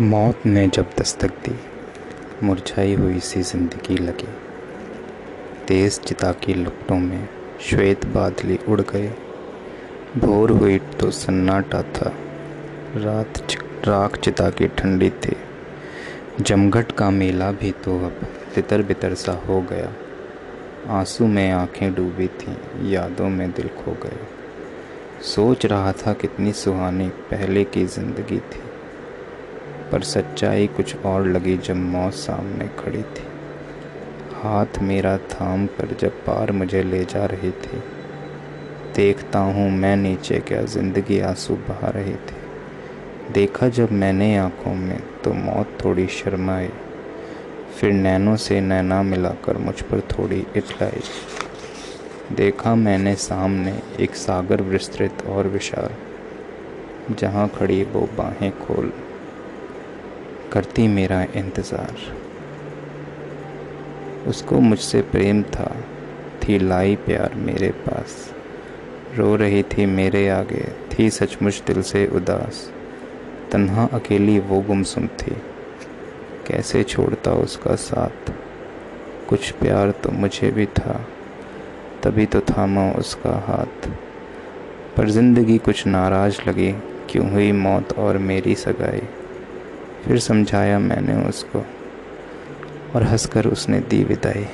मौत ने जब दस्तक दी, मुरझाई हुई सी ज़िंदगी लगी। तेज चिता की लपटों में श्वेत बादली उड़ गए भोर हुई तो सन्नाटा था। रात राख चिता की ठंडी थी। जमघट का मेला भी तो अब तितर बितर सा हो गया। आँसू में आँखें डूबी थीं, यादों में दिल खो गए। सोच रहा था कितनी सुहानी पहले की ज़िंदगी थी। पर सच्चाई कुछ और लगी जब मौत सामने खड़ी थी। हाथ मेरा थाम कर जब पार मुझे ले जा रही थी। देखता हूँ मैं नीचे क्या ज़िंदगी आँसू बहा रही थी। देखा जब मैंने आँखों में तो मौत थोड़ी शर्माई। फिर नैनों से नैना मिलाकर मुझ पर थोड़ी इतलाई देखा मैंने सामने एक सागर विस्तृत और विशाल, जहाँ खड़ी वो बाहें खोल करती मेरा इंतज़ार। उसको मुझसे प्रेम था, थी लाई प्यार मेरे पास। रो रही थी मेरे आगे, थी सचमुच दिल से उदास। तन्हा अकेली वो गुमसुम थी। कैसे छोड़ता उसका साथ? कुछ प्यार तो मुझे भी था, तभी तो थामा उसका हाथ। पर ज़िंदगी कुछ नाराज़ लगी, क्यों हुई मौत और मेरी सगाई? फिर समझाया मैंने उसको और हंसकर उसने दी विदाई।